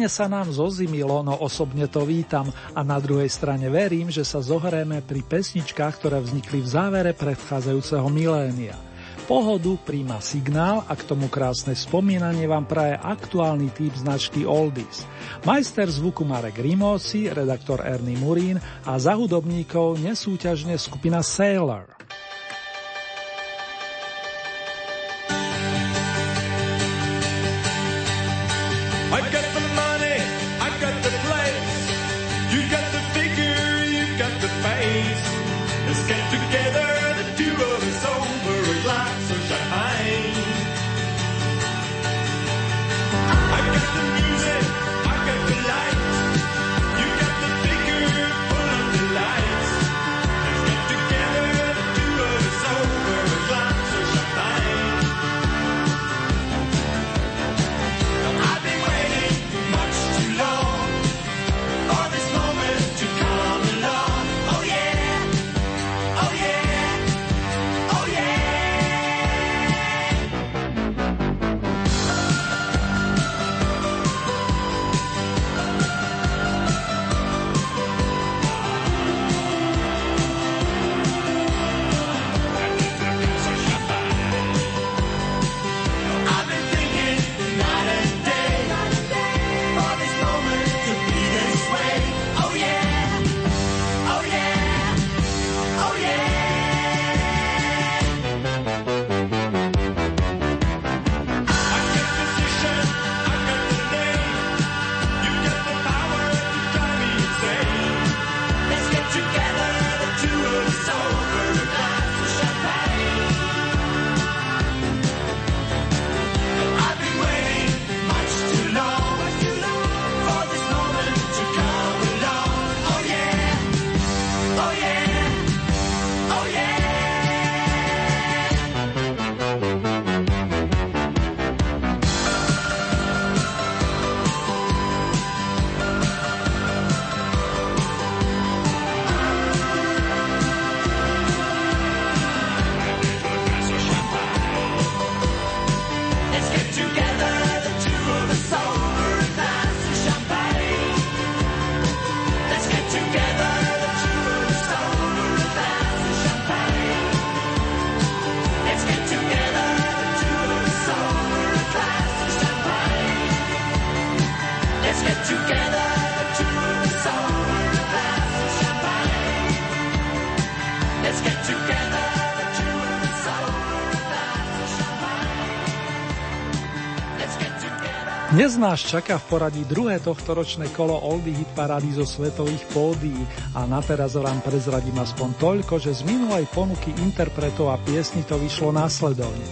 Mierne sa nám zozimilo, no osobne to vítam a na druhej strane verím, že sa zohrieme pri pesničkách, ktoré vznikli v závere predchádzajúceho milénia. Pohodu príjma signál a k tomu krásne spomínanie vám praje aktuálny typ značky Oldies. Majster zvuku Marek Rimóci, redaktor Ernie Murín a za hudobníkov nesúťažne skupina Sailor. Dnes nás čaká v poradí druhé tohto ročné kolo Oldy Hit Parády zo svetových pódií a na teraz vám prezradím aspoň toľko, že z minulej ponuky interpretov a piesni to vyšlo následovne.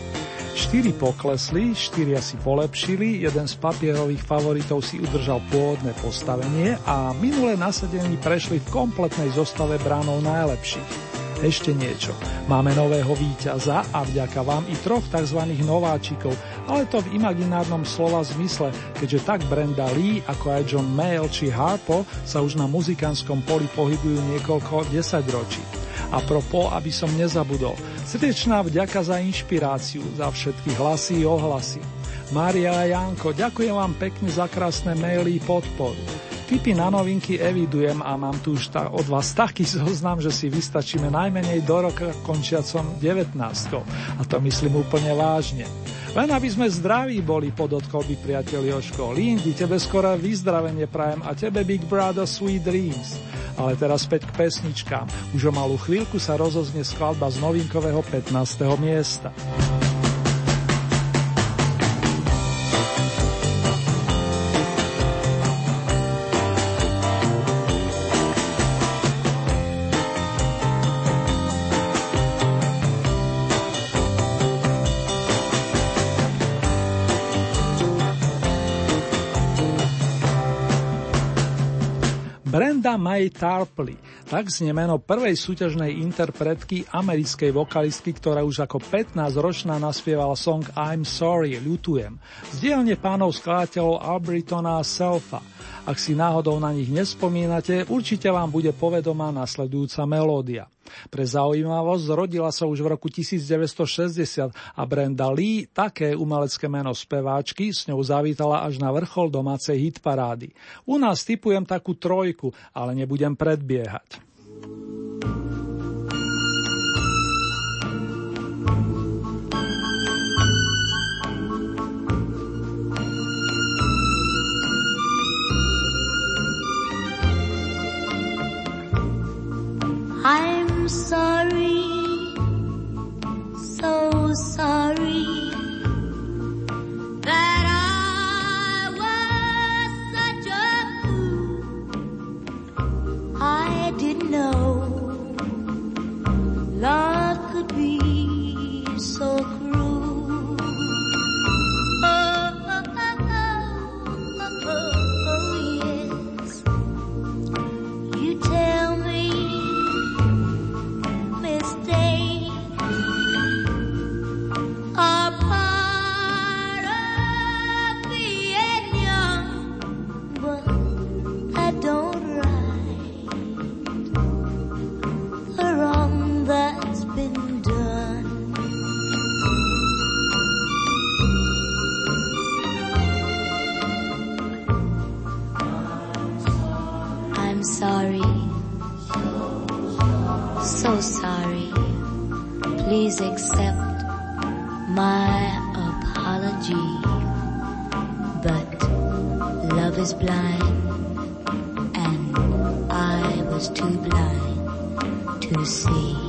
Štyri poklesli, štyria si polepšili, jeden z papierových favoritov si udržal pôvodné postavenie a minulé nasadení prešli v kompletnej zostave bránov najlepších. Ešte niečo. Máme nového víťaza a vďaka vám i troch tzv. nováčikov, ale to v imaginárnom slova zmysle, keďže tak Brenda Lee ako aj John Mayle či Harpo sa už na muzikánskom poli pohybujú niekoľko desaťročí. A propo, aby som nezabudol, srdečná vďaka za inšpiráciu, za všetky hlasy i ohlasy. Mária a Janko, ďakujem vám pekne za krásne maily podporu. Tipy na novinky evidujem a mám tu už ta, od vás taký zoznam, že si vystačíme najmenej do roka končiacom 19. A to myslím úplne vážne. Len aby sme zdraví boli, podotkol by priateľ Joško. Lindy, tebe skoro vyzdravenie prajem a tebe Big Brother Sweet Dreams. Ale teraz späť k pesničkám. Už o malú chvíľku sa rozoznie skladba z novinkového 15. miesta. Brenda May Tarpley, tak znie prvej súťažnej interpretky americkej vokalistky, ktorá už ako 15-ročná naspievala song I'm Sorry, ľutujem, z dielne pánov skladateľov Albritona a Selfa. Ak si náhodou na nich nespomínate, určite vám bude povedomá nasledujúca melódia. Pre zaujímavosť zrodila sa už v roku 1960 a Brenda Lee, také umelecké meno speváčky, s ňou zavítala až na vrchol domácej hitparády. U nás typujem takú trojku, ale nebudem predbiehať. I'm sorry, so sorry that I was such a fool. I didn't know love could be so sorry. Please accept my apology. But love is blind, and I was too blind to see.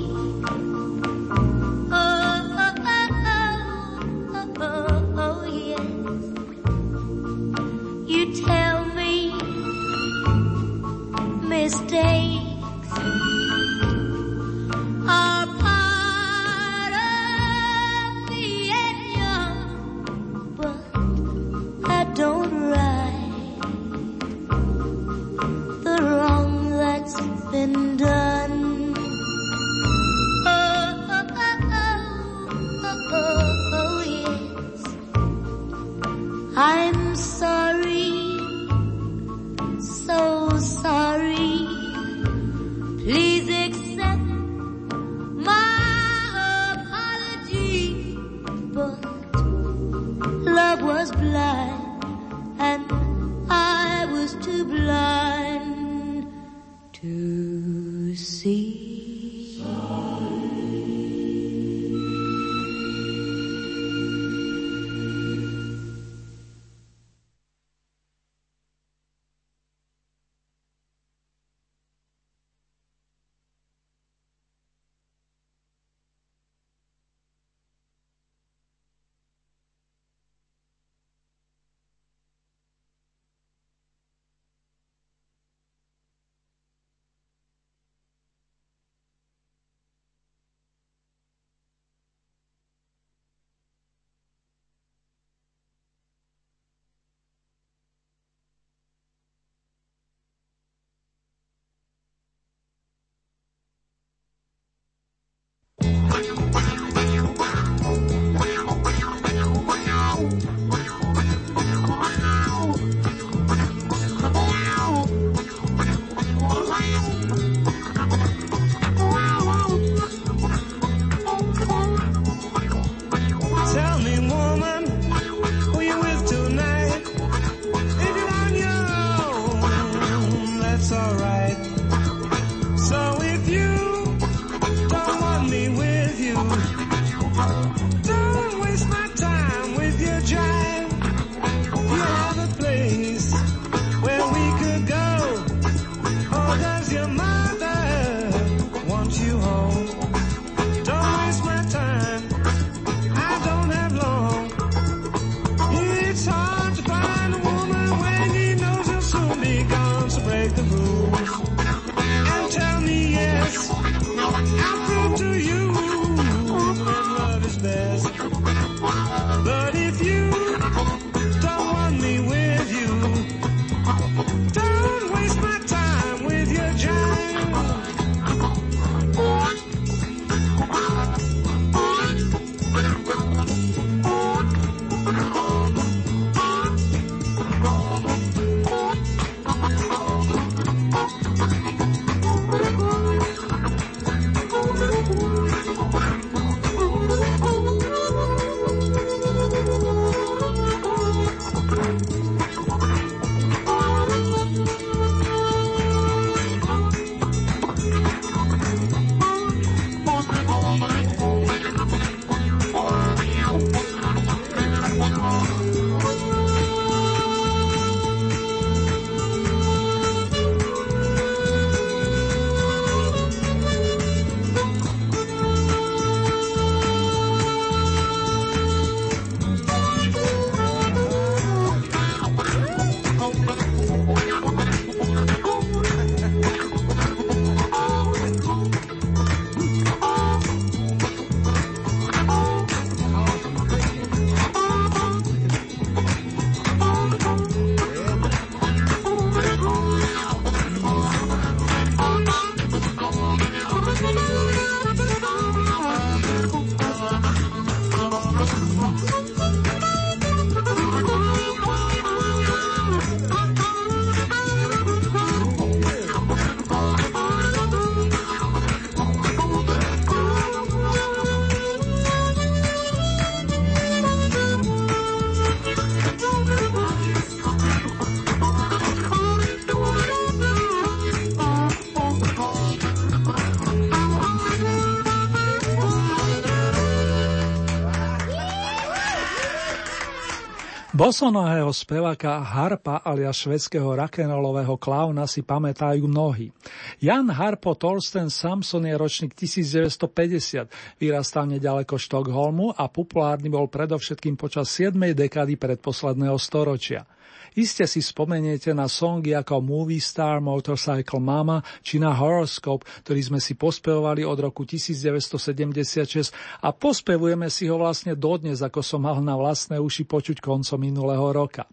Bosonohého speváka Harpa alia švedského rakenolového klauna si pamätajú mnohí. Jan Harpo Torsten Samson je ročník 1950, vyrastal nedaleko Štokholmu a populárny bol predovšetkým počas 7. dekady predposledného storočia. Iste si spomeniete na songy ako Movie Star, Motorcycle Mama či na Horoscope, ktorý sme si pospevovali od roku 1976 a pospevujeme si ho vlastne dodnes, ako som mal na vlastné uši počuť koncom minulého roka.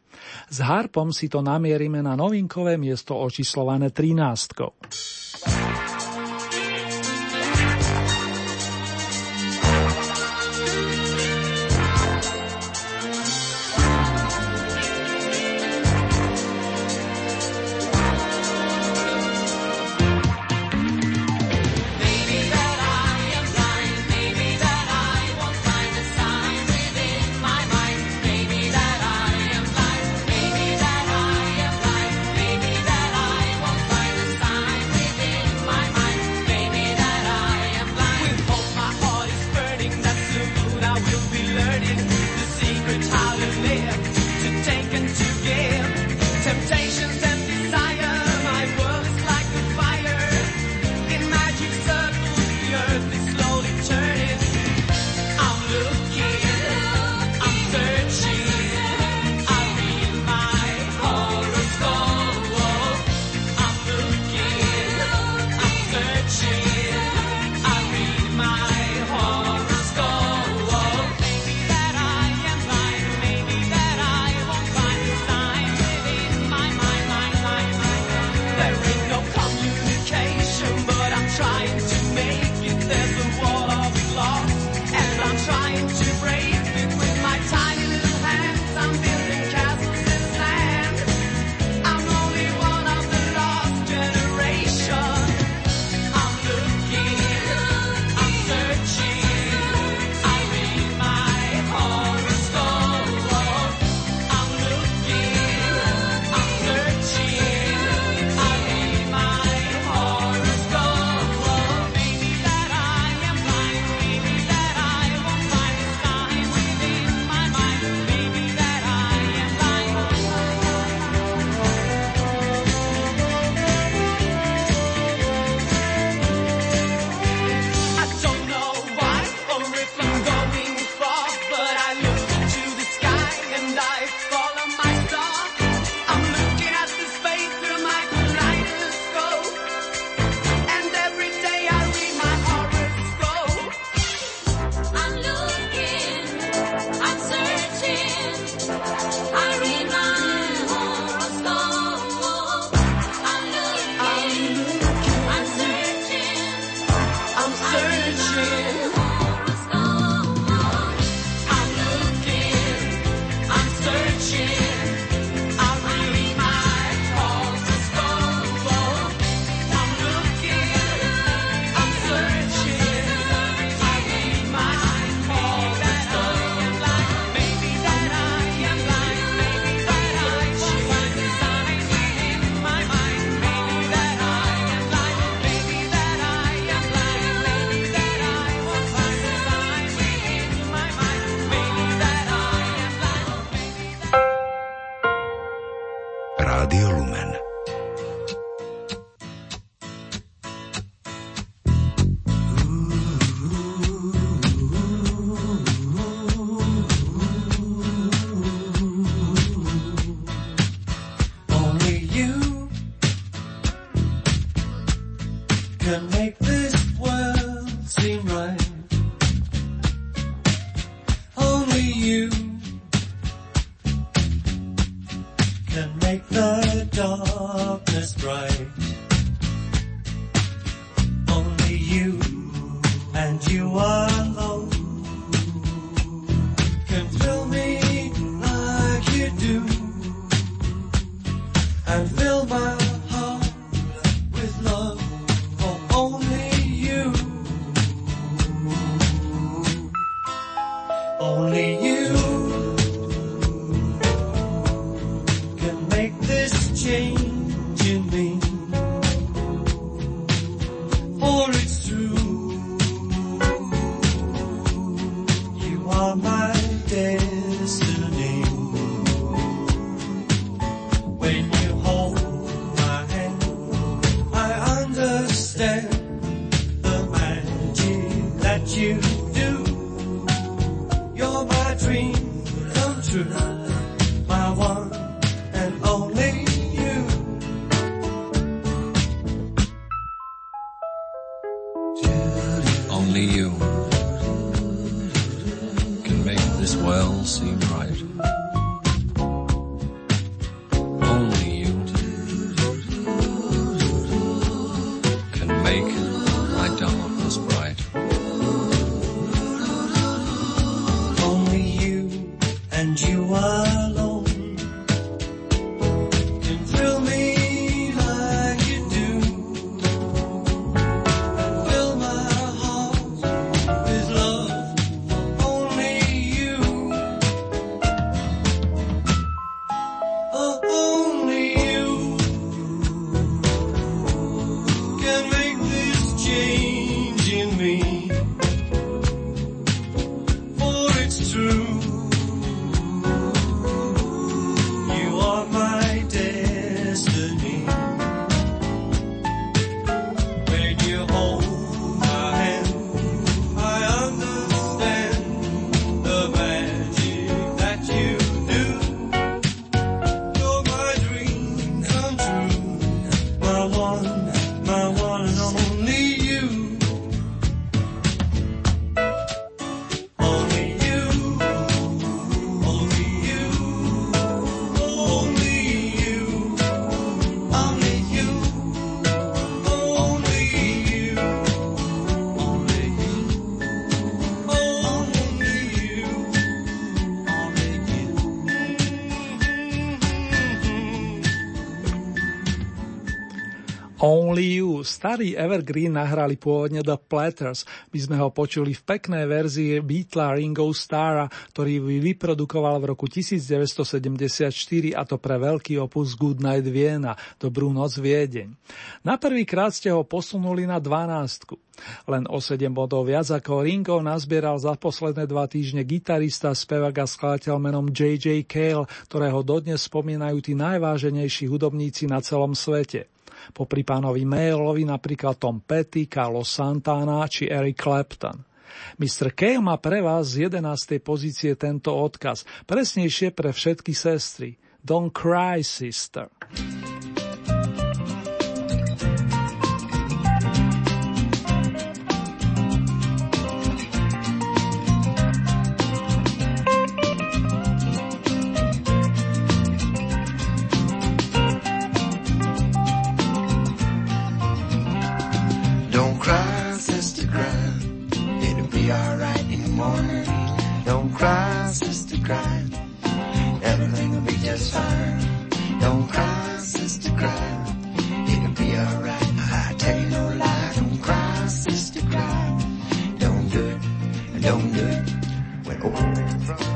S Harpom si to namierime na novinkové miesto očíslované 13. Only you and you alone can fill me like you do and fill my You, starý Evergreen nahrali pôvodne The Platters. My sme ho počuli v peknej verzii Beatla Ringo Starra, ktorý vyprodukoval v roku 1974 a to pre veľký opus Good Night Vienna, Dobrú noc Viedeň. Na prvý krát ste ho posunuli na 12. Len o 7 bodov viac ako Ringo nazbieral za posledné dva týždne gitarista, spevak a skladateľ menom J.J. Cale, ktorého dodnes spomínajú tí najváženejší hudobníci na celom svete. Popri pánovi Mailovi napríklad Tom Petty, Carlos Santana či Eric Clapton. Mr. Cale má pre vás z 11. pozície tento odkaz, presnejšie pre všetky sestry. Don't cry, sister. Cry, sister, cry. Everything will be just fine. Don't cry, sister, cry. It'll be alright. I tell you no lie. Don't cry, sister, cry. Don't do it. Don't do it. When old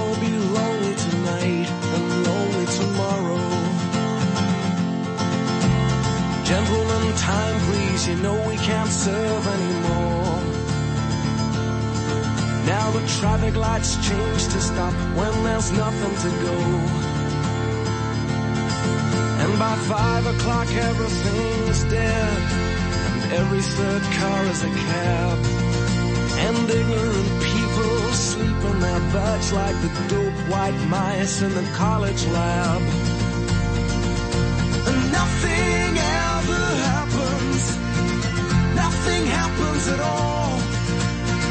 Time please, you know we can't serve anymore. Now the traffic lights change to stop when there's nothing to go. And by five o'clock everything's dead And every third car is a cab And ignorant people sleep in their beds Like the dope white mice in the college lab And nothing happens Nothing happens at all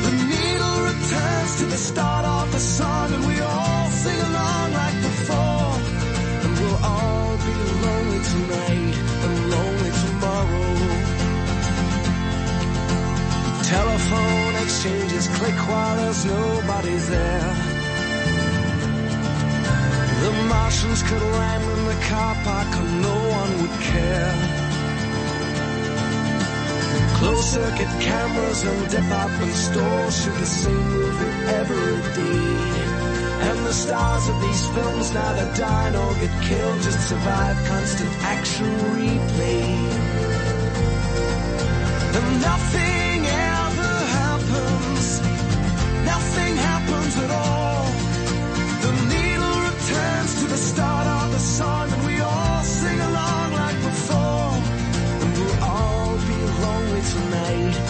The needle returns to the start of the song And we all sing along like before And we'll all be lonely tonight and lonely tomorrow. Telephone exchanges click while there's nobody there. The Martians could land in the car park and no one would care. Closed circuit cameras and department stores shoot the same movie every day. And the stars of these films neither die nor get killed, just survive constant action replay. And nothing ever happens, nothing happens at all. The needle returns to the start made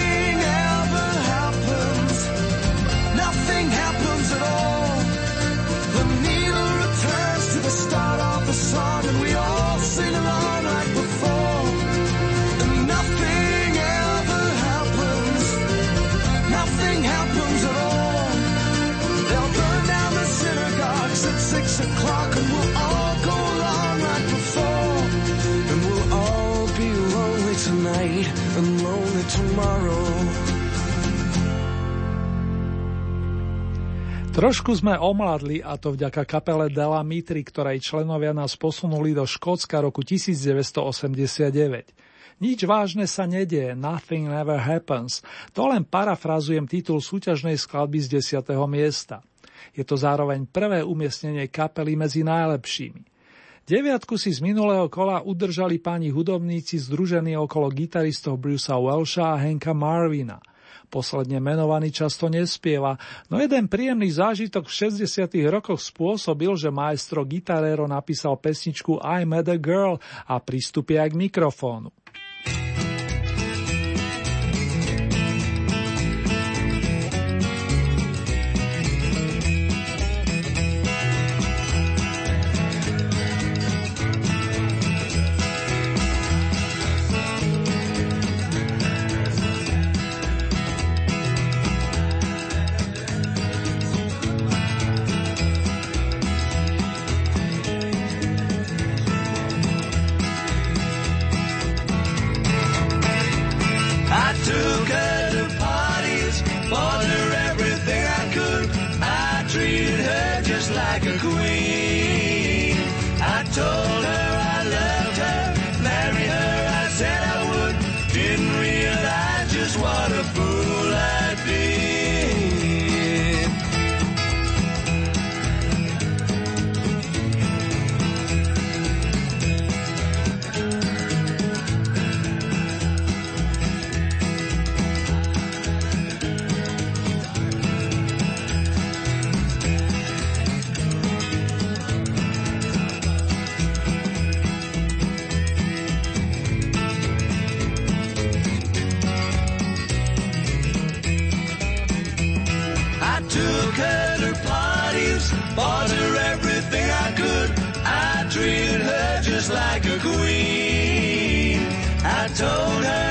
Trošku sme omladli a to vďaka kapele Dela Mitri, ktorej členovia nás posunuli do Škótska roku 1989. Nič vážne sa nedieje, nothing never happens. To len parafrazujem titul súťažnej skladby z 10. miesta. Je to zároveň prvé umiestnenie kapely medzi najlepšími. Deviatku si z minulého kola udržali páni hudobníci združení okolo gitaristov Brucea Welsha a Henka Marvina – Posledne menovaný často nespieva, no jeden príjemný zážitok v 60. rokoch spôsobil, že maestro gitarero napísal pesničku I Met a Girl a pristupie aj k mikrofónu. color parties, bought her everything I could. I treated her just like a queen. I told her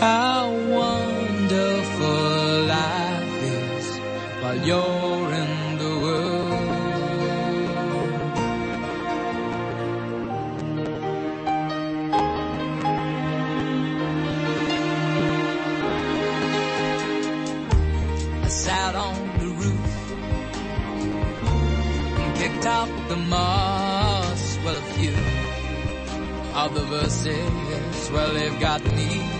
how wonderful life is while you're in the world. I sat on the roof and kicked out the moss. Well, a few of the verses, well, they've got me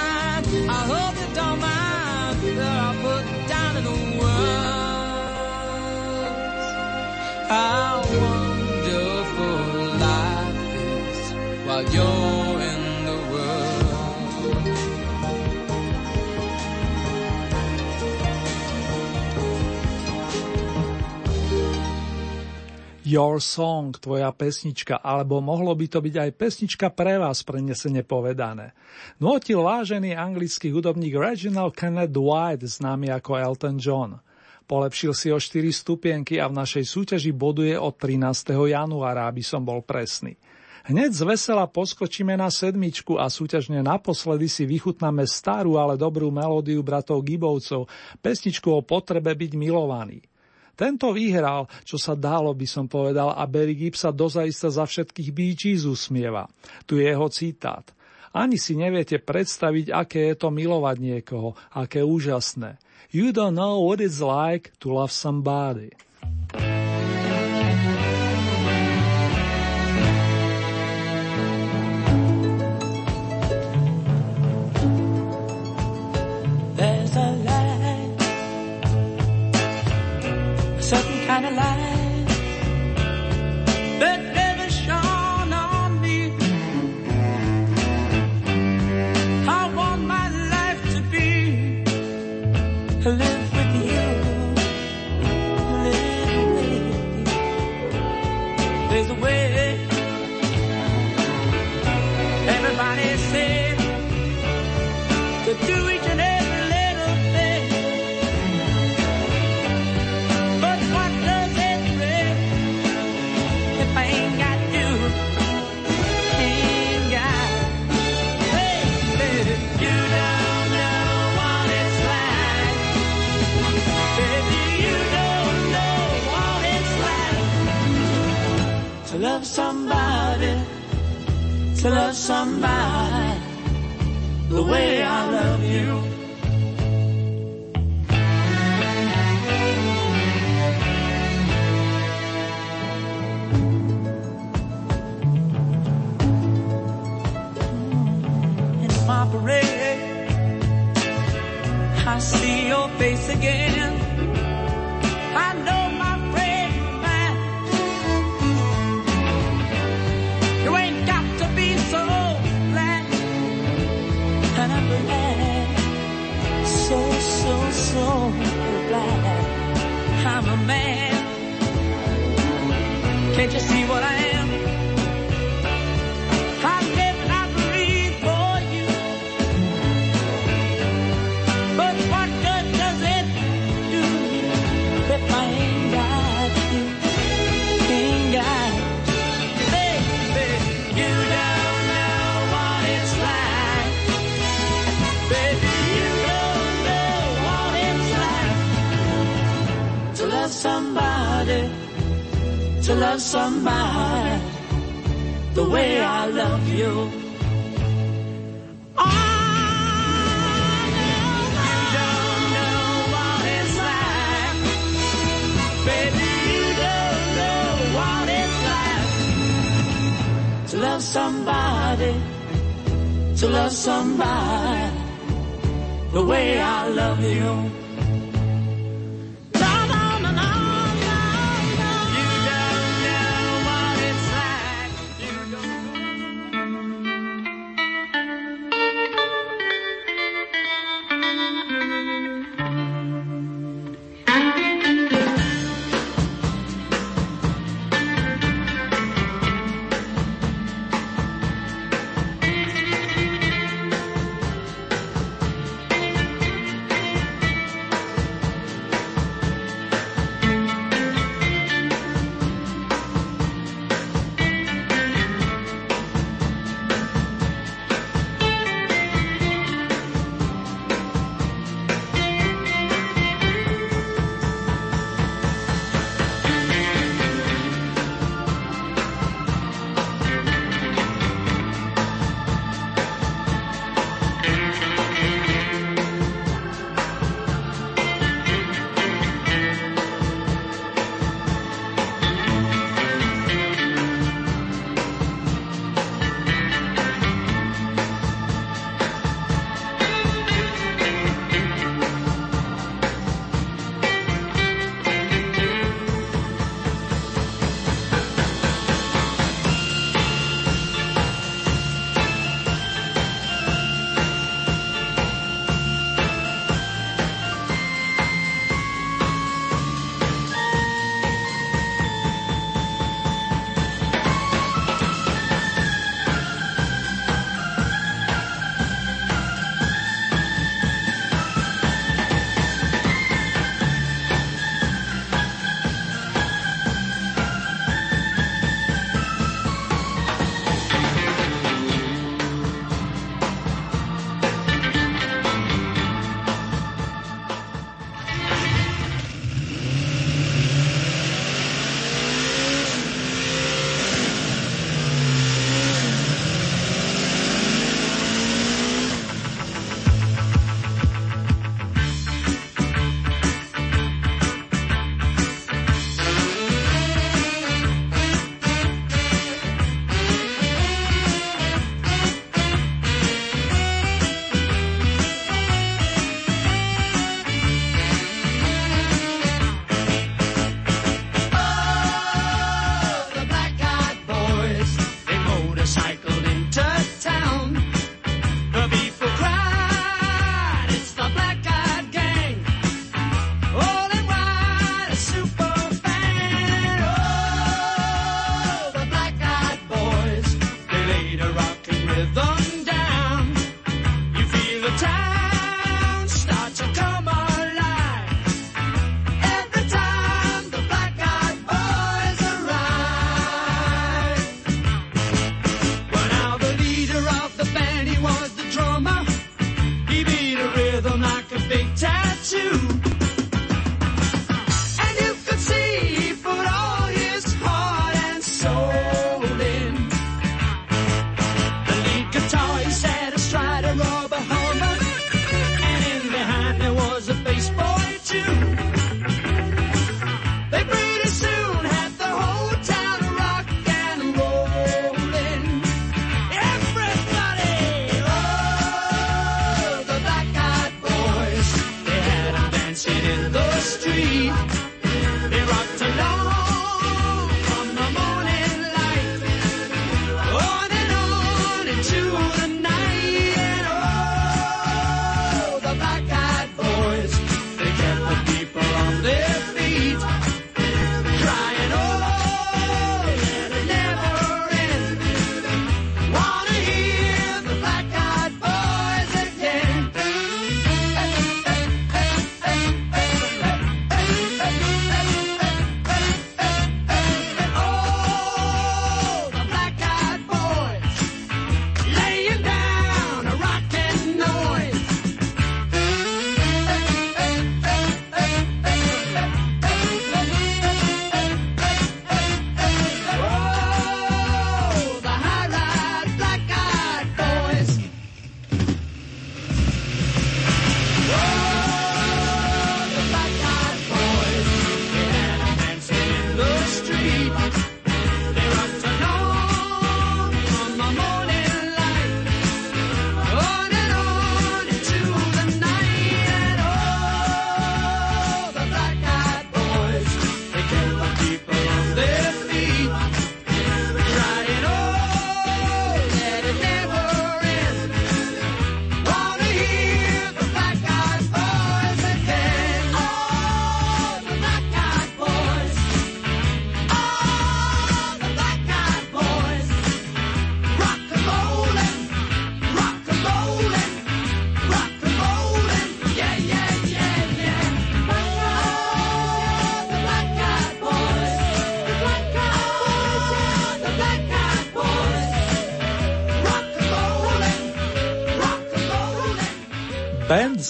Your Song, tvoja pesnička, alebo mohlo by to byť aj pesnička pre vás, prenesene povedané. Nutil vážený anglický hudobník Reginald Kenneth White, známy ako Elton John. Polepšil si o 4 stupienky a v našej súťaži boduje od 13. januára, aby som bol presný. Hneď z vesela poskočíme na sedmičku a súťažne naposledy si vychutnáme starú, ale dobrú melódiu bratov Gibovcov, pesničku o potrebe byť milovaný. Tento vyhral, čo sa dalo by som povedal a Barry Gibb sa dozaista za všetkých Bee Gees. Tu je jeho citát. Ani si neviete predstaviť, aké je to milovať niekoho, aké úžasné. You don't know what it's like to love somebody.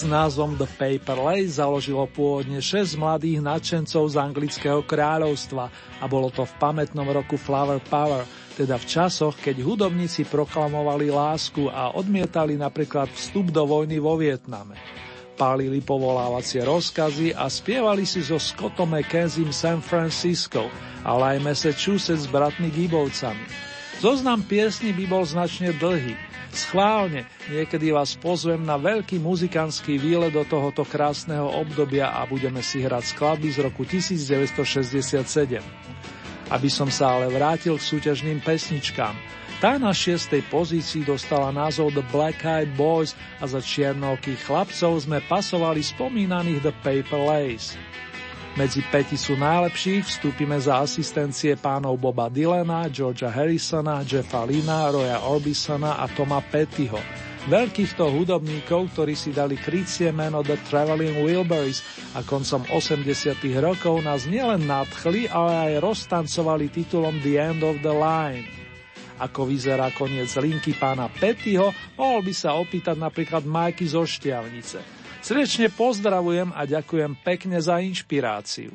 S názvom The Paper Lace založilo pôvodne 6 mladých nadšencov z anglického kráľovstva a bolo to v pamätnom roku Flower Power, teda v časoch, keď hudobníci proklamovali lásku a odmietali napríklad vstup do vojny vo Vietname. Pálili povolávacie rozkazy a spievali si so Scottom McKenziem San Francisco, ale aj Massachusetts s bratmi Gibovcami. Zoznam piesní by bol značne dlhý. Schválne, niekedy vás pozvem na veľký muzikantský výlet do tohoto krásneho obdobia a budeme si hrať skladby z roku 1967. Aby som sa ale vrátil k súťažným pesničkám. Tá na šiestej pozícii dostala názov The Black Eyed Boys a za čiernovkých chlapcov sme pasovali spomínaných The Paper Lace. Medzi peti sú najlepších vstúpime za asistencie pánov Boba Dylana, Georgia Harrisona, Jeffa Lina, Roya Orbisona a Toma Pettyho. Veľkých to hudobníkov, ktorí si dali krycie meno The Traveling Wilburys a koncom 80 rokov nás nielen nadchli, ale aj roztancovali titulom The End of the Line. Ako vyzerá koniec linky pána Pettyho, mohol by sa opýtať napríklad Majky zo Štiavnice. Srdečne pozdravujem a ďakujem pekne za inšpiráciu.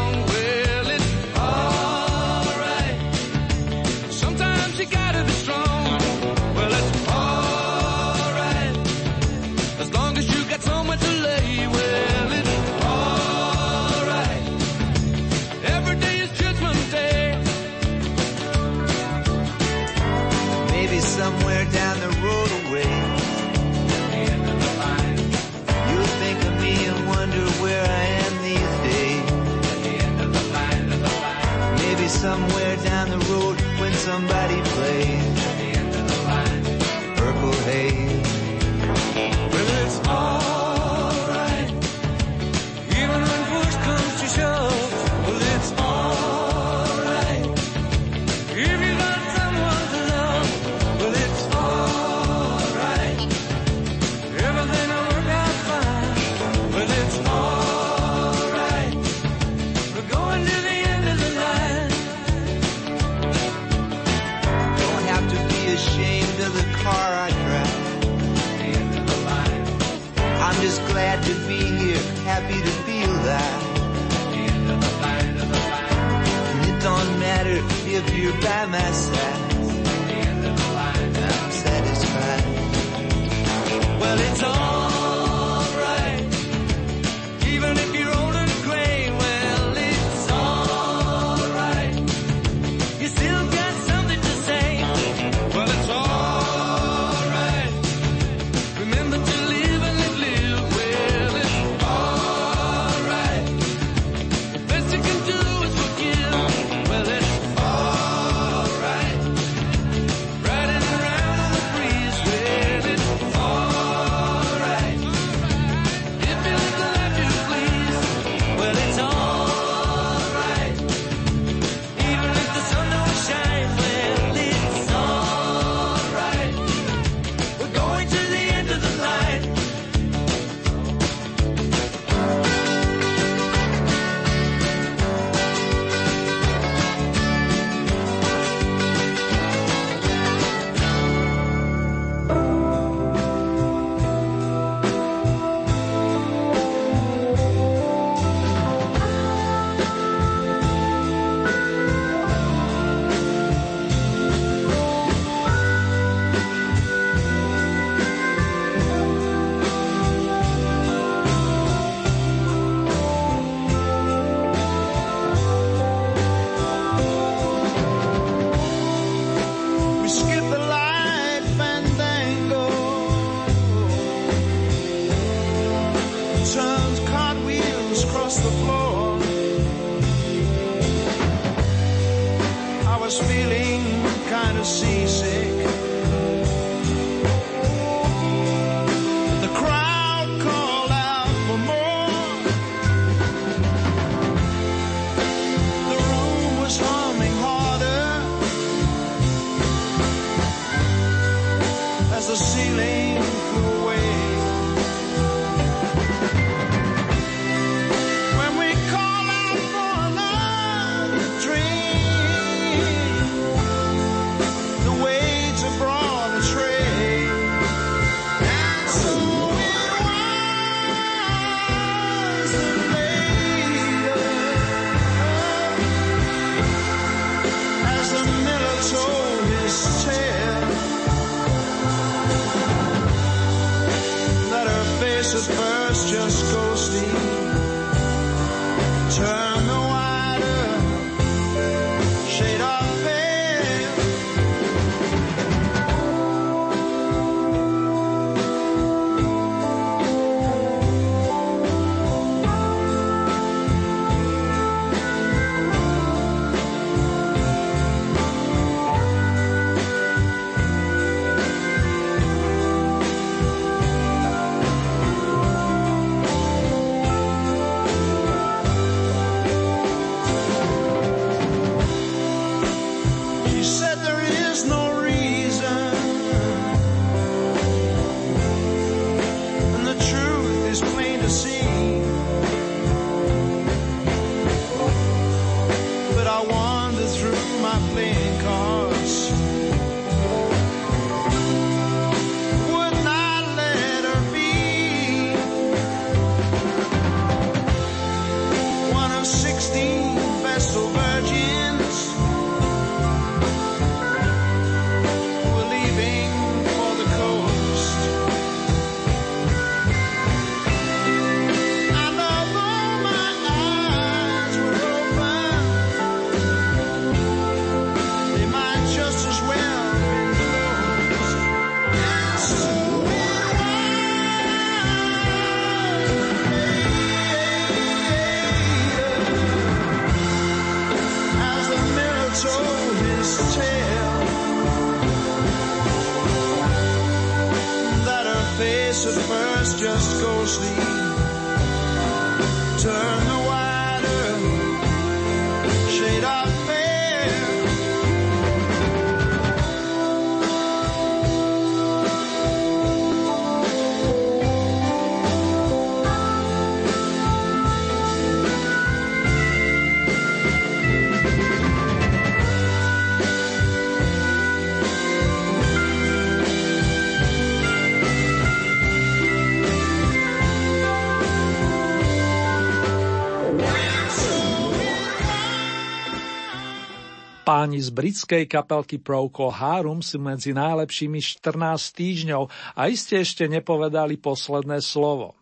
Páni z britskej kapelky Procol Harum sú medzi najlepšími 14 týždňov a iste ešte nepovedali posledné slovo.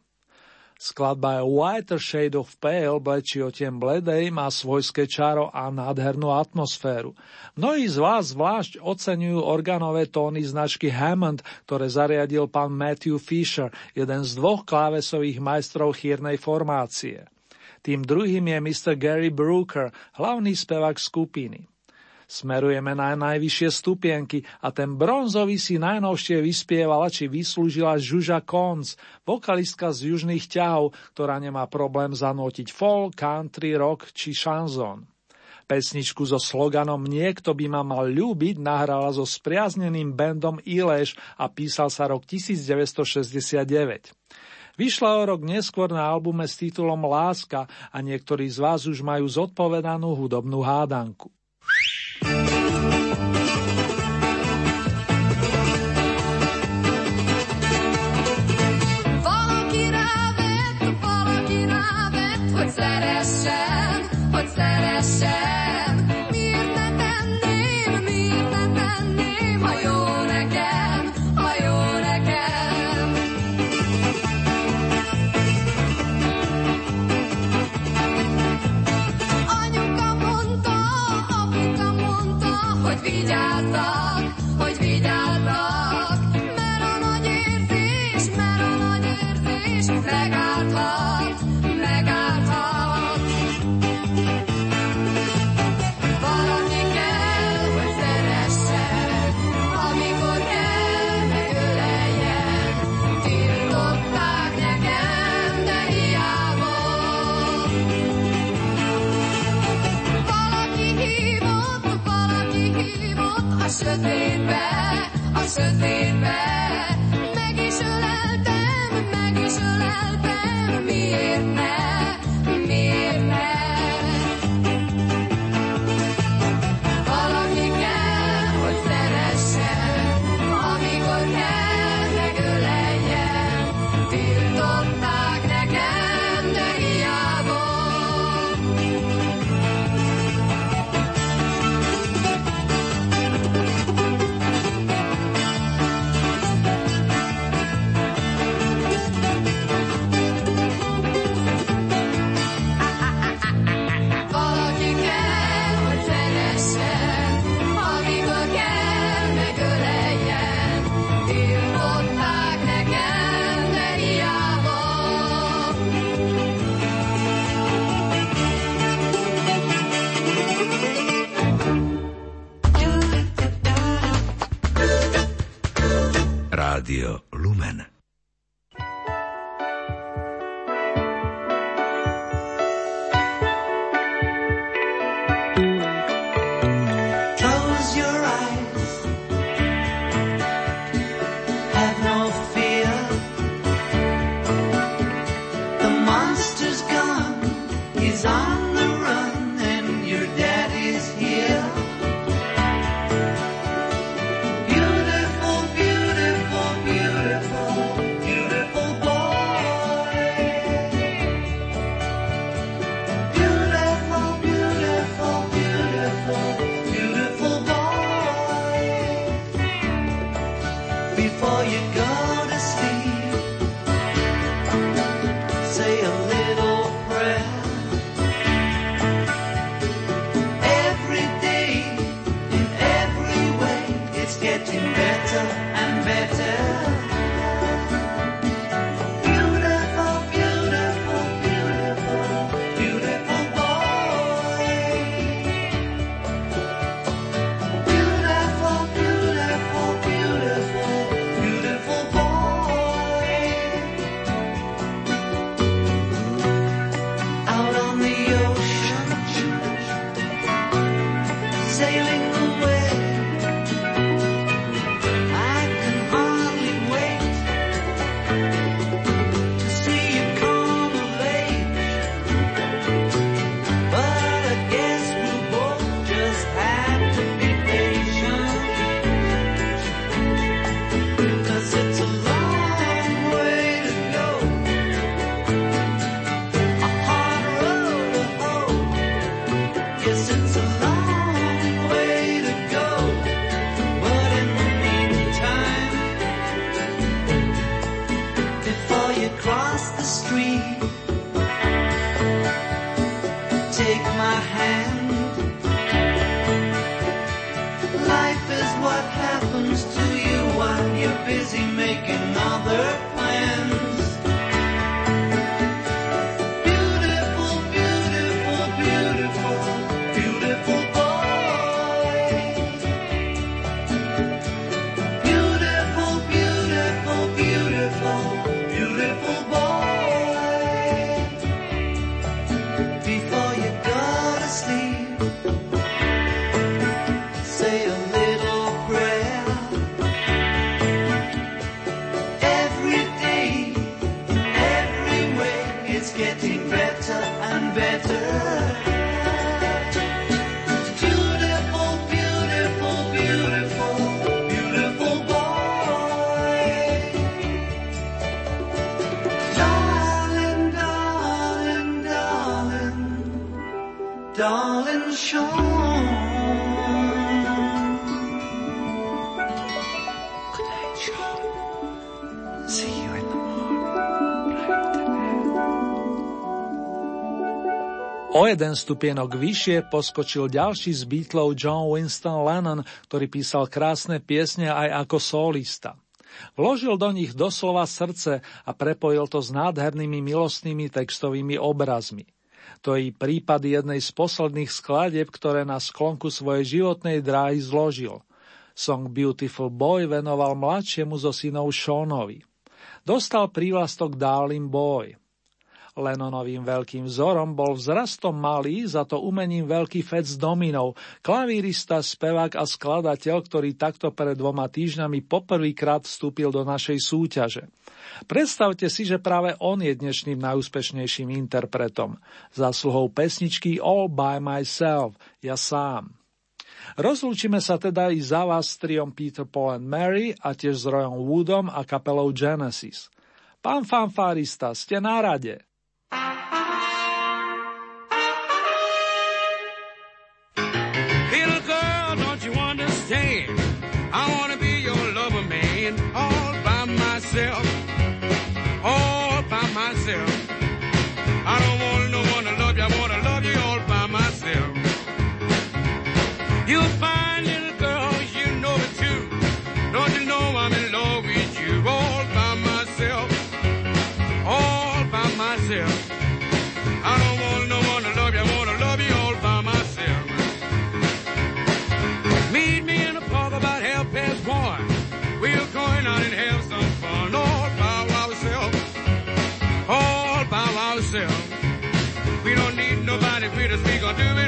Skladba A Whiter Shade of Pale, blečí o tiem bledej, má svojské čaro a nádhernú atmosféru. Mnohí z vás zvlášť oceňujú organové tóny značky Hammond, ktoré zariadil pán Matthew Fisher, jeden z dvoch klávesových majstrov chýrnej formácie. Tým druhým je Mr. Gary Brooker, hlavný spevák skupiny. Smerujeme na najvyššie stupienky a ten bronzový si najnovšie vyspievala či vyslúžila Žuža Konz, vokalistka z južných ťahov, ktorá nemá problém zanútiť folk, country, rock či šanzón. Pesničku so sloganom Niekto by ma mal ľúbiť nahrala so spriazneným bandom Ileš a písal sa rok 1969. Vyšla o rok neskôr na albume s titulom Láska a niektorí z vás už majú zodpovedanú hudobnú hádanku. Rádio jeden stupienok vyššie poskočil ďalší z Beatlov John Winston Lennon, ktorý písal krásne piesne aj ako solista. Vložil do nich doslova srdce a prepojil to s nádhernými milostnými textovými obrazmi. To je prípad jednej z posledných skladieb, ktoré na sklonku svojej životnej dráhy zložil. Song Beautiful Boy venoval mladšiemu zo synov Seanovi. Dostal prívlastok Darling Boy. Lennonovým veľkým vzorom bol vzrastom malý, za to umením veľký fec dominov, klavírista, spevák a skladateľ, ktorý takto pred dvoma týždňami poprvýkrát vstúpil do našej súťaže. Predstavte si, že práve on je dnešným najúspešnejším interpretom. Zasluhou pesničky All by Myself, ja sám. Rozlúčime sa teda i za vás s triom Peter, Paul and Mary a tiež s Royom Woodom a kapelou Genesis. Pán fanfárista, ste na rade. Nobody with us. We gonna do it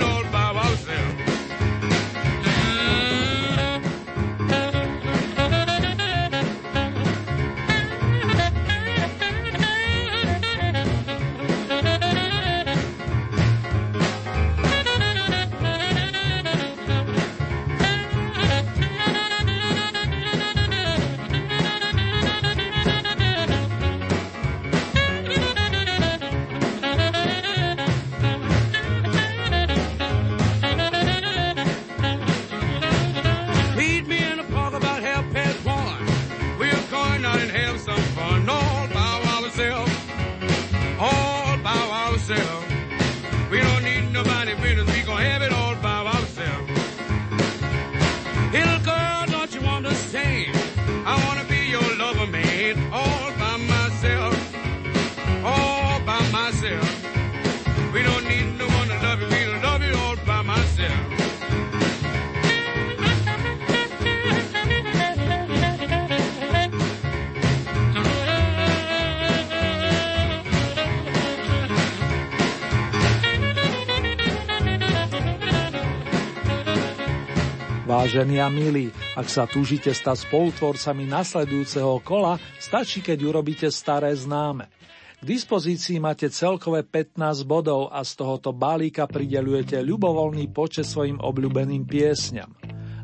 Vážení a milí, ak sa túžite stať spolutvorcami nasledujúceho kola, stačí, keď urobíte staré známe. K dispozícii máte celkové 15 bodov a z tohoto balíka pridelujete ľubovoľný počet svojim obľúbeným piesňam.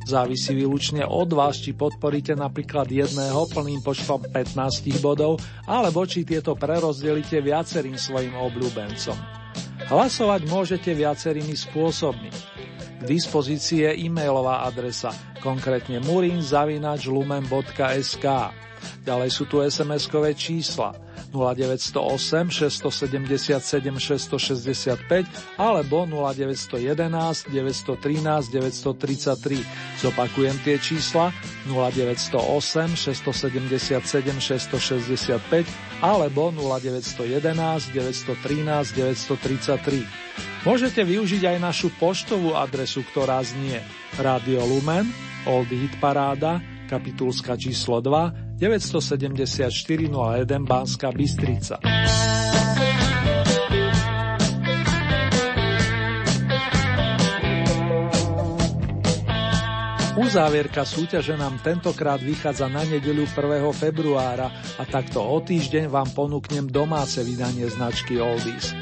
Závisí výlučne od vás, či podporíte napríklad jedného plným počtom 15 bodov, alebo či tieto prerozdelíte viacerým svojim obľúbencom. Hlasovať môžete viacerými spôsobmi. K dispozícii je e-mailová adresa, konkrétne murinzavinačlumen.sk. Ďalej sú tu SMS-kové čísla 0908 677 665 alebo 0911 913 933. Zopakujem tie čísla 0908 677 665 alebo 0911 913 933. Môžete využiť aj našu poštovú adresu, ktorá znie Radio Lumen, Old Hit Paráda, kapitulska číslo 2, 974 01 Banská Bystrica. Uzávierka súťaže nám tentokrát vychádza na nedeľu 1. februára a takto o týždeň vám ponúknem domáce vydanie značky Oldies.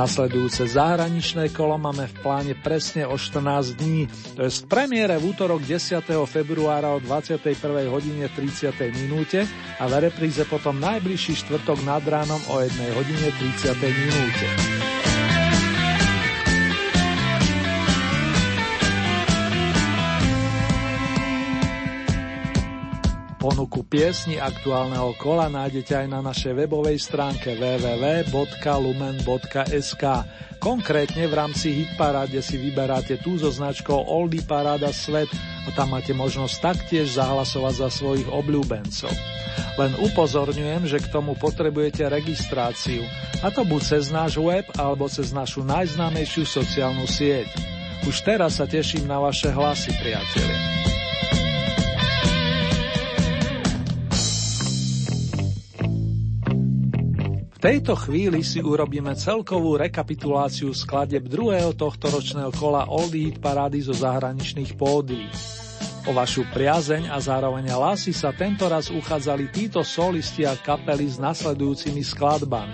Nasledujúce zahraničné kolo máme v pláne presne o 14 dní, to je v premiére v útorok 10. februára o 21. hodine 30. minúte a v repríze potom najbližší štvrtok nad ránom o 1 hodine 30. minúte. Ponuku piesni aktuálneho kola nájdete aj na našej webovej stránke www.lumen.sk. Konkrétne v rámci Hitparáde si vyberáte tú so značkou Oldie Paráda Svet a tam máte možnosť taktiež zahlasovať za svojich obľúbencov. Len upozorňujem, že k tomu potrebujete registráciu, a to buď cez náš web alebo cez našu najznámejšiu sociálnu sieť. Už teraz sa teším na vaše hlasy, priatelia. Tejto chvíli si urobíme celkovú rekapituláciu skladeb druhého tohto ročného kola Oldie Hit Parády zo zahraničných pódií. O vašu priazeň a zároveň lásy sa tentoraz uchádzali títo solisti a kapely s nasledujúcimi skladbami.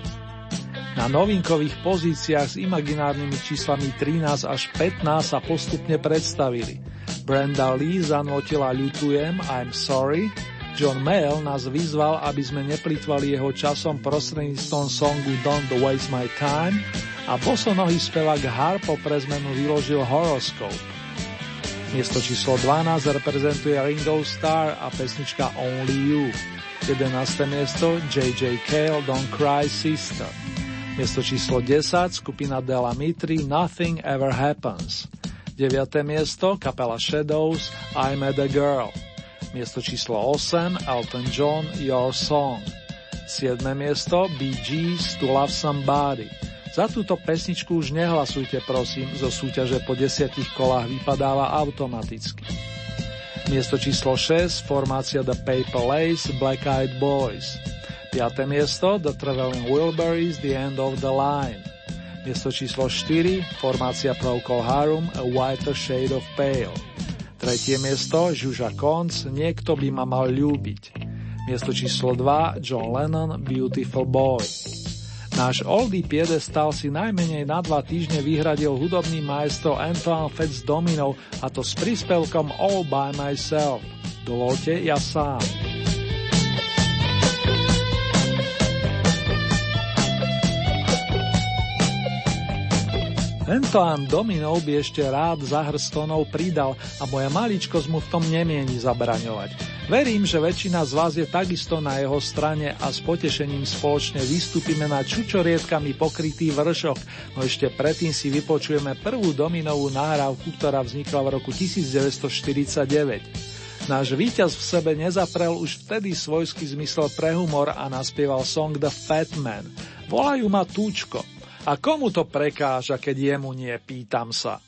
Na novinkových pozíciách s imaginárnymi číslami 13 až 15 sa postupne predstavili. Brenda Lee zanotila Ľutujem, I'm Sorry, John Mayle nás vyzval, aby sme neplitvali jeho časom prostredníctvom songu Don't Waste My Time a bosonohý spevák Harpo pre zmenu vyložil Horoscope. Miesto číslo 12 reprezentuje Ringo Starr a pesnička Only You. 11. miesto J.J. Cale Don't Cry Sister. Miesto číslo 10 skupina Della Mitri Nothing Ever Happens. 9. miesto kapela Shadows I Met a Girl. Miesto číslo 8 Elton John Your Song. 7. miesto Bee Gees To Love Somebody. Za túto pesničku už nehlasujte prosím, zo súťaže po desiatich kolách vypadáva automaticky. Miesto číslo 6 formácia The Paper Lace Black Eyed Boys. 5. miesto The Traveling Wilburys The End of the Line. Miesto číslo 4 formácia Procol Harum A Whiter Shade of Pale. Tretie miesto Žuža Konc Niekto by ma mal ľúbiť. Miesto číslo 2 John Lennon Beautiful Boy. Náš oldie piedestal si najmenej na dva týždne vyhradil hudobný maestro Antoine Fitz Domino a to s príspevkom All by Myself. Dovolte ja sám. Antoine Dominov by ešte rád za hrstonov pridal a moja maličkosť mu v tom nemieni zabraňovať. Verím, že väčšina z vás je takisto na jeho strane a s potešením spoločne vystúpime na čučoriedkami pokrytý vršok, no ešte predtým si vypočujeme prvú Dominovú nahrávku, ktorá vznikla v roku 1949. Náš víťaz v sebe nezaprel už vtedy svojský zmysel pre humor a naspieval song The Fat Man. Volajú ma Túčko. A komu to prekáža, keď jemu nie, pýtam sa.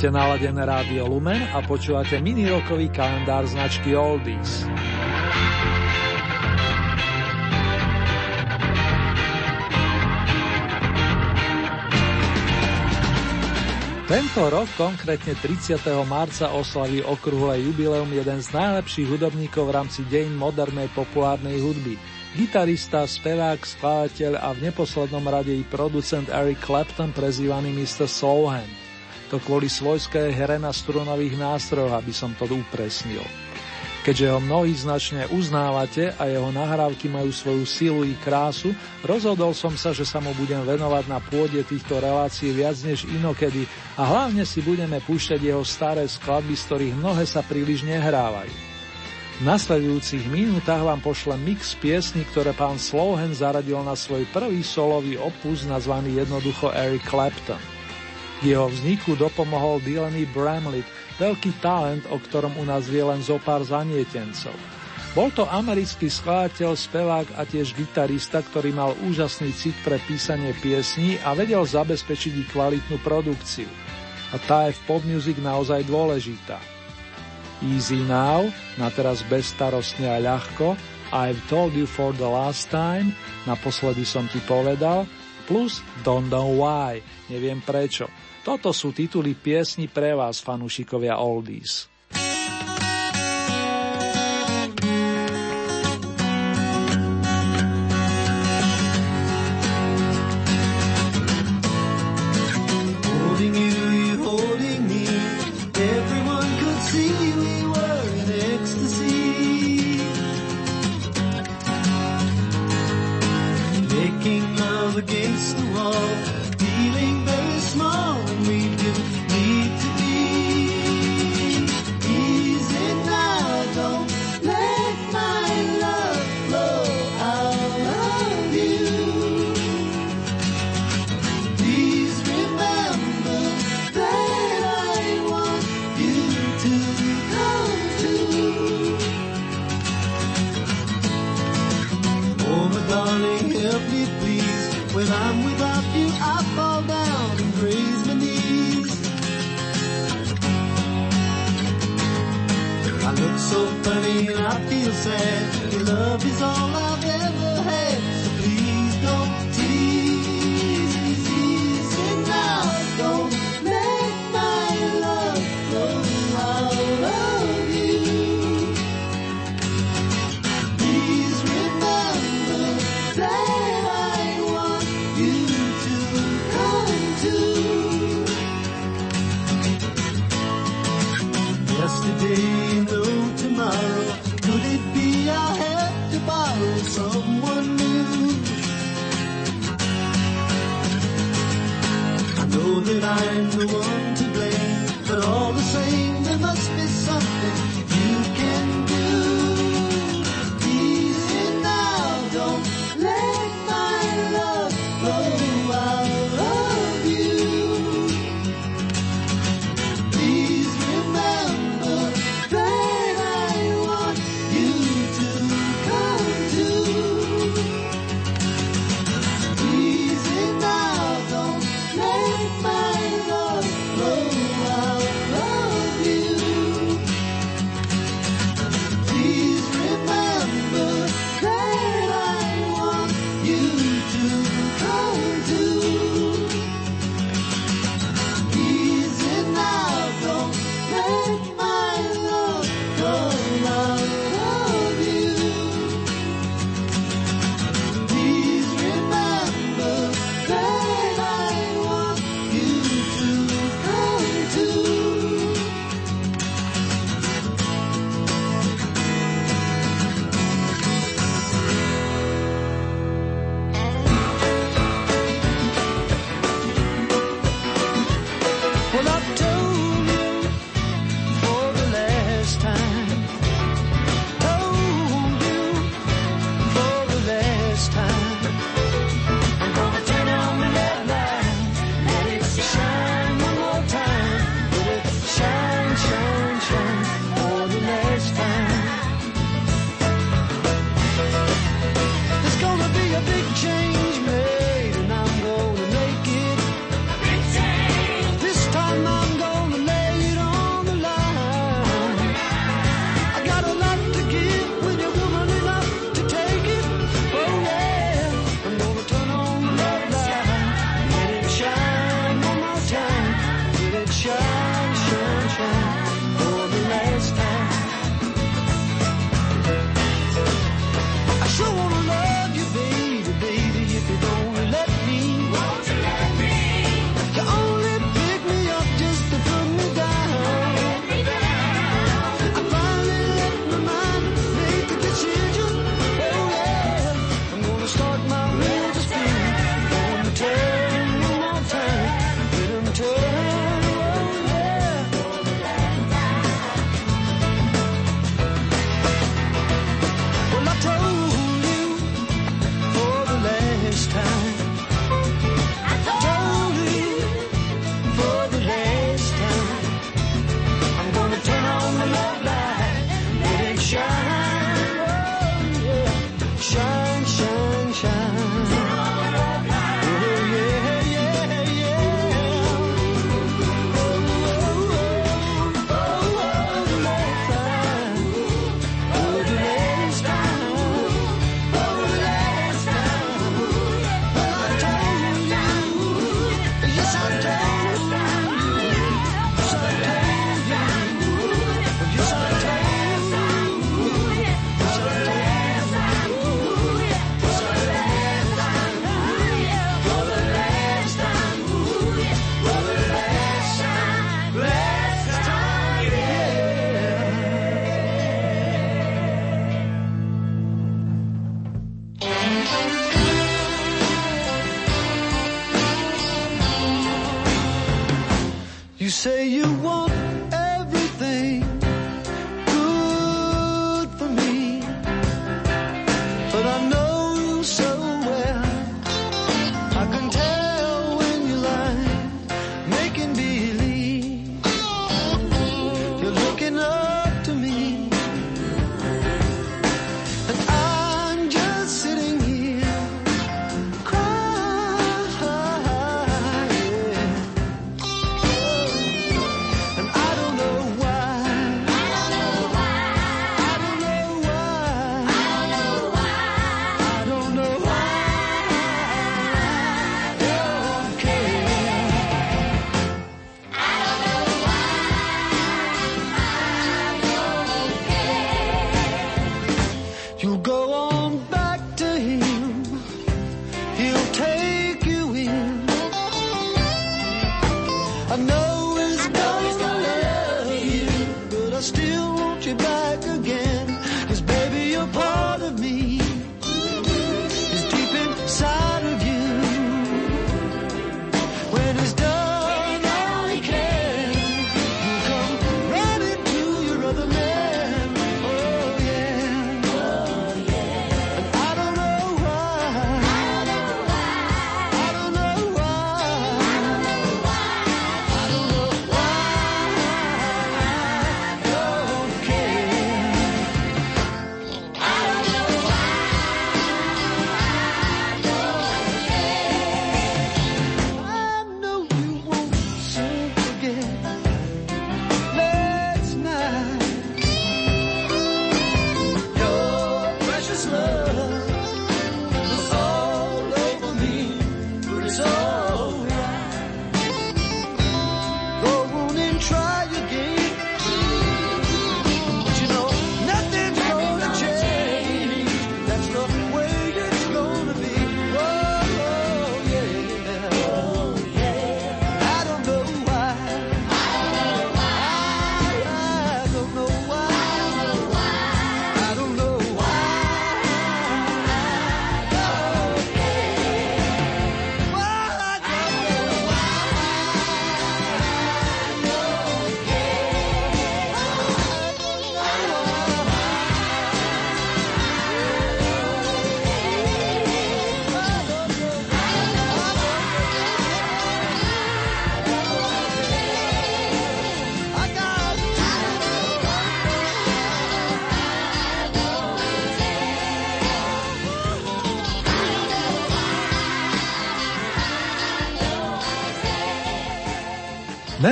Máte naladené rádio Lumen a počúvate mini-rokový kalendár značky Oldies. Tento rok, konkrétne 30. marca, oslaví okrúhle jubileum jeden z najlepších hudobníkov v rámci dejín modernej populárnej hudby. Gitarista, spevák, skladateľ a v neposlednom rade i producent Eric Clapton, prezývaný Mr. Soulhand. To kvôli svojskej hre na strunových nástrojoch, aby som to upresnil. Keďže ho mnohí značne uznávate a jeho nahrávky majú svoju silu i krásu, rozhodol som sa, že sa mu budem venovať na pôde týchto relácií viac než inokedy a hlavne si budeme púšťať jeho staré skladby, z ktorých mnohé sa príliš nehrávajú. V nasledujúcich minútach vám pošlem mix piesní, ktoré pán Slowhen zaradil na svoj prvý solový opus nazvaný jednoducho Eric Clapton. Jeho vzniku dopomohol Dylan E. Bramlett, veľký talent, o ktorom u nás vie len zo pár zanietencov. Bol to americký skladateľ, spevák a tiež gitarista, ktorý mal úžasný cit pre písanie piesní a vedel zabezpečiť i kvalitnú produkciu. A tá je v pop music naozaj dôležitá. Easy Now, na teraz bezstarostne a ľahko, I've told you for the last time, naposledy som ti povedal, plus Don't know why, neviem prečo. Toto sú tituly piesni pre vás, fanúšikovia Oldies.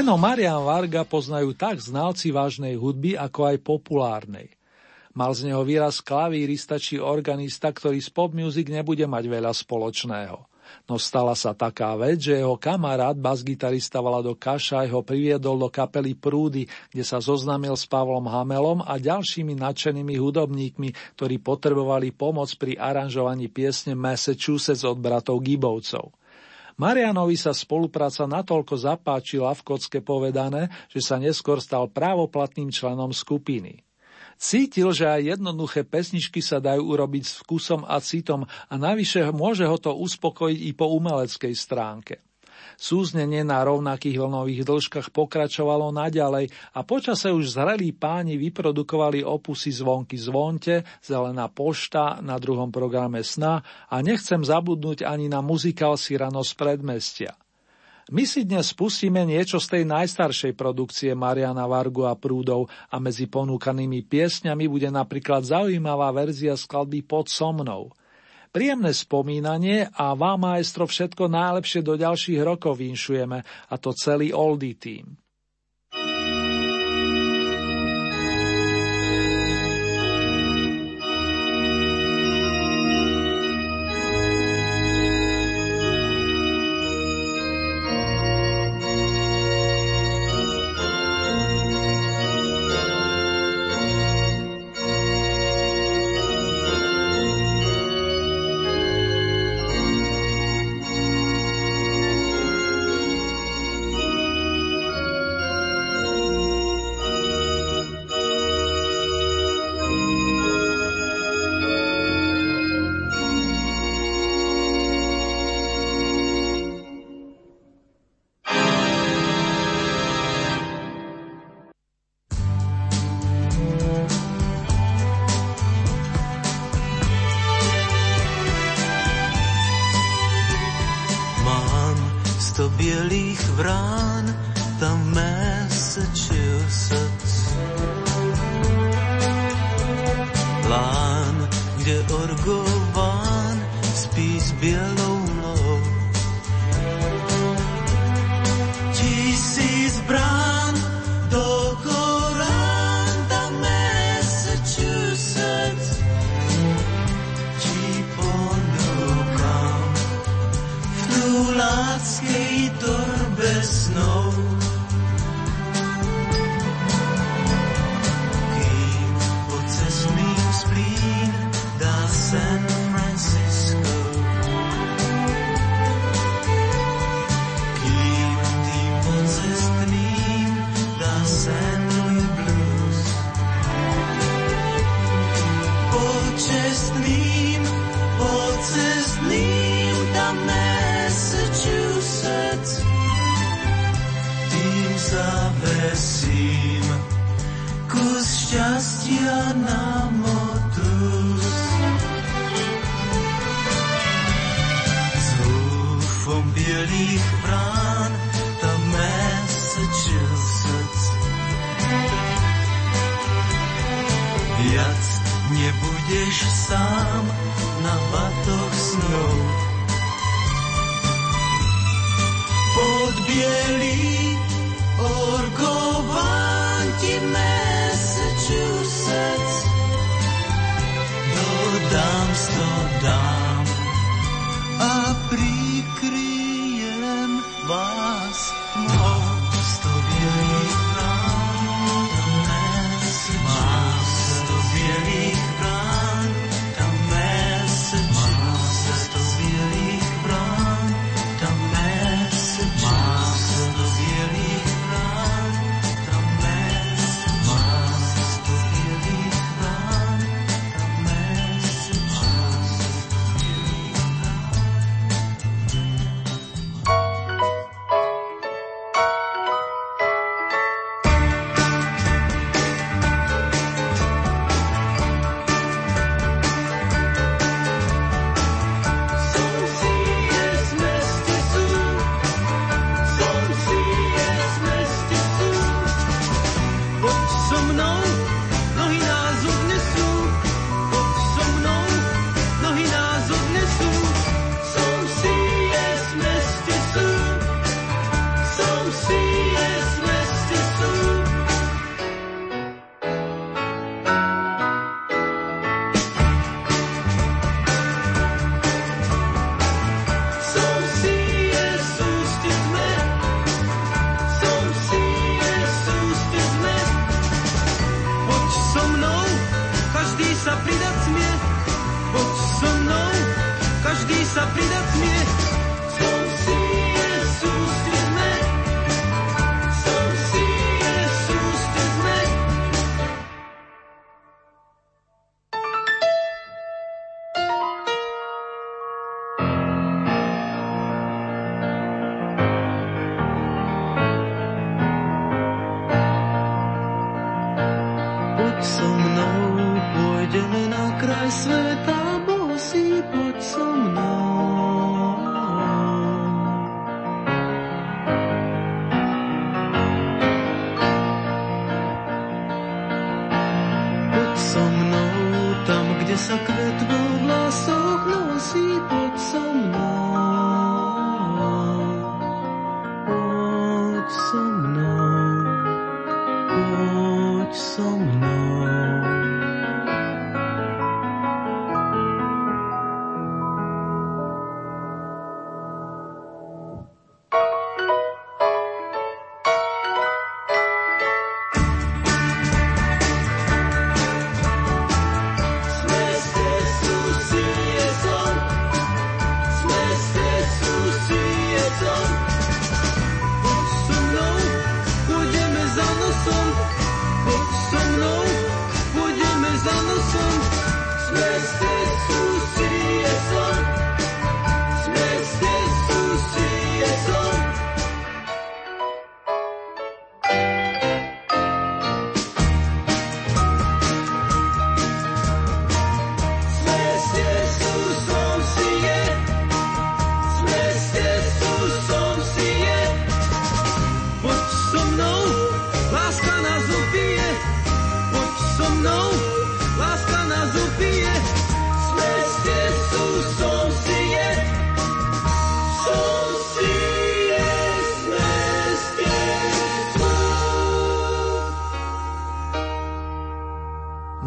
Meno Marian Varga poznajú tak znalci vážnej hudby, ako aj populárnej. Mal z neho výraz klavírista či organista, ktorý s pop music nebude mať veľa spoločného. No stala sa taká vec, že jeho kamarát, basgitarista Vlado Kašaj ho priviedol do kapely Prúdy, kde sa zoznámil s Pavlom Hamelom a ďalšími nadšenými hudobníkmi, ktorí potrebovali pomoc pri aranžovaní piesne Massachusetts od bratov Gibovcov. Marianovi sa spolupráca natoľko zapáčila v kocke povedané, že sa neskôr stal právoplatným členom skupiny. Cítil, že aj jednoduché pesničky sa dajú urobiť s vkusom a citom a navyše môže ho to uspokojiť i po umeleckej stránke. Súznenie na rovnakých vlnových dĺžkach pokračovalo naďalej a počase už zrelí páni vyprodukovali opusy Zvonky zvonte, Zelená pošta na druhom programe Sna a nechcem zabudnúť ani na muzikál Sirano z predmestia. My si dnes spustíme niečo z tej najstaršej produkcie Mariana Vargu a Prúdov a medzi ponúkanými piesňami bude napríklad zaujímavá verzia skladby Pod so mnou – Príjemné spomínanie a vám, maestro, všetko najlepšie do ďalších rokov vinšujeme, a to celý Oldie tým.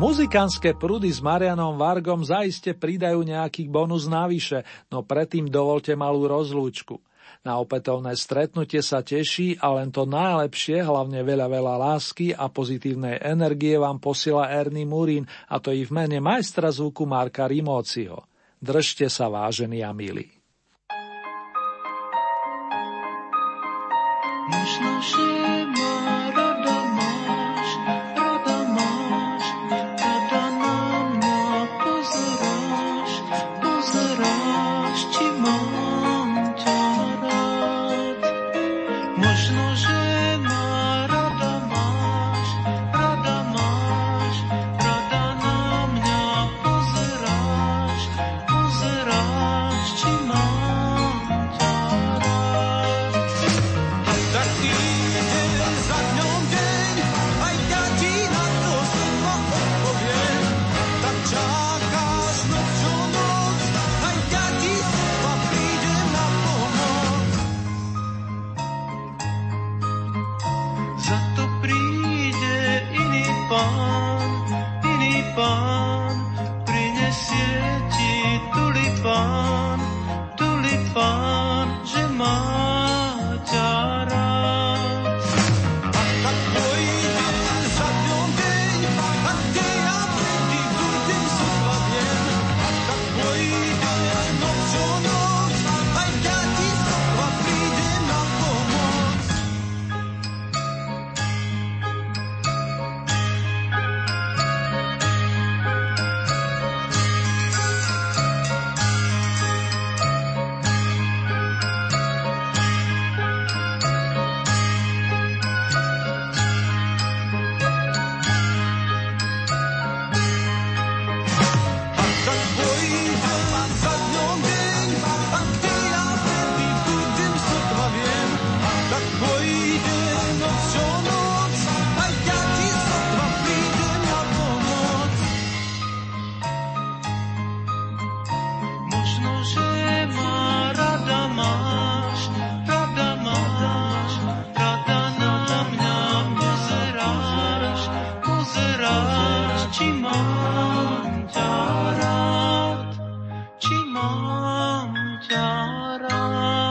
Muzikánske prúdy s Marianom Vargom zaiste pridajú nejaký bonus navyše, no predtým dovolte malú rozlúčku. Na opätovné stretnutie sa teší a len to najlepšie, hlavne veľa, veľa lásky a pozitívnej energie vám posiela Ernie Murín a to i v mene majstra zvuku Marka Rimóciho. Držte sa vážení a milí.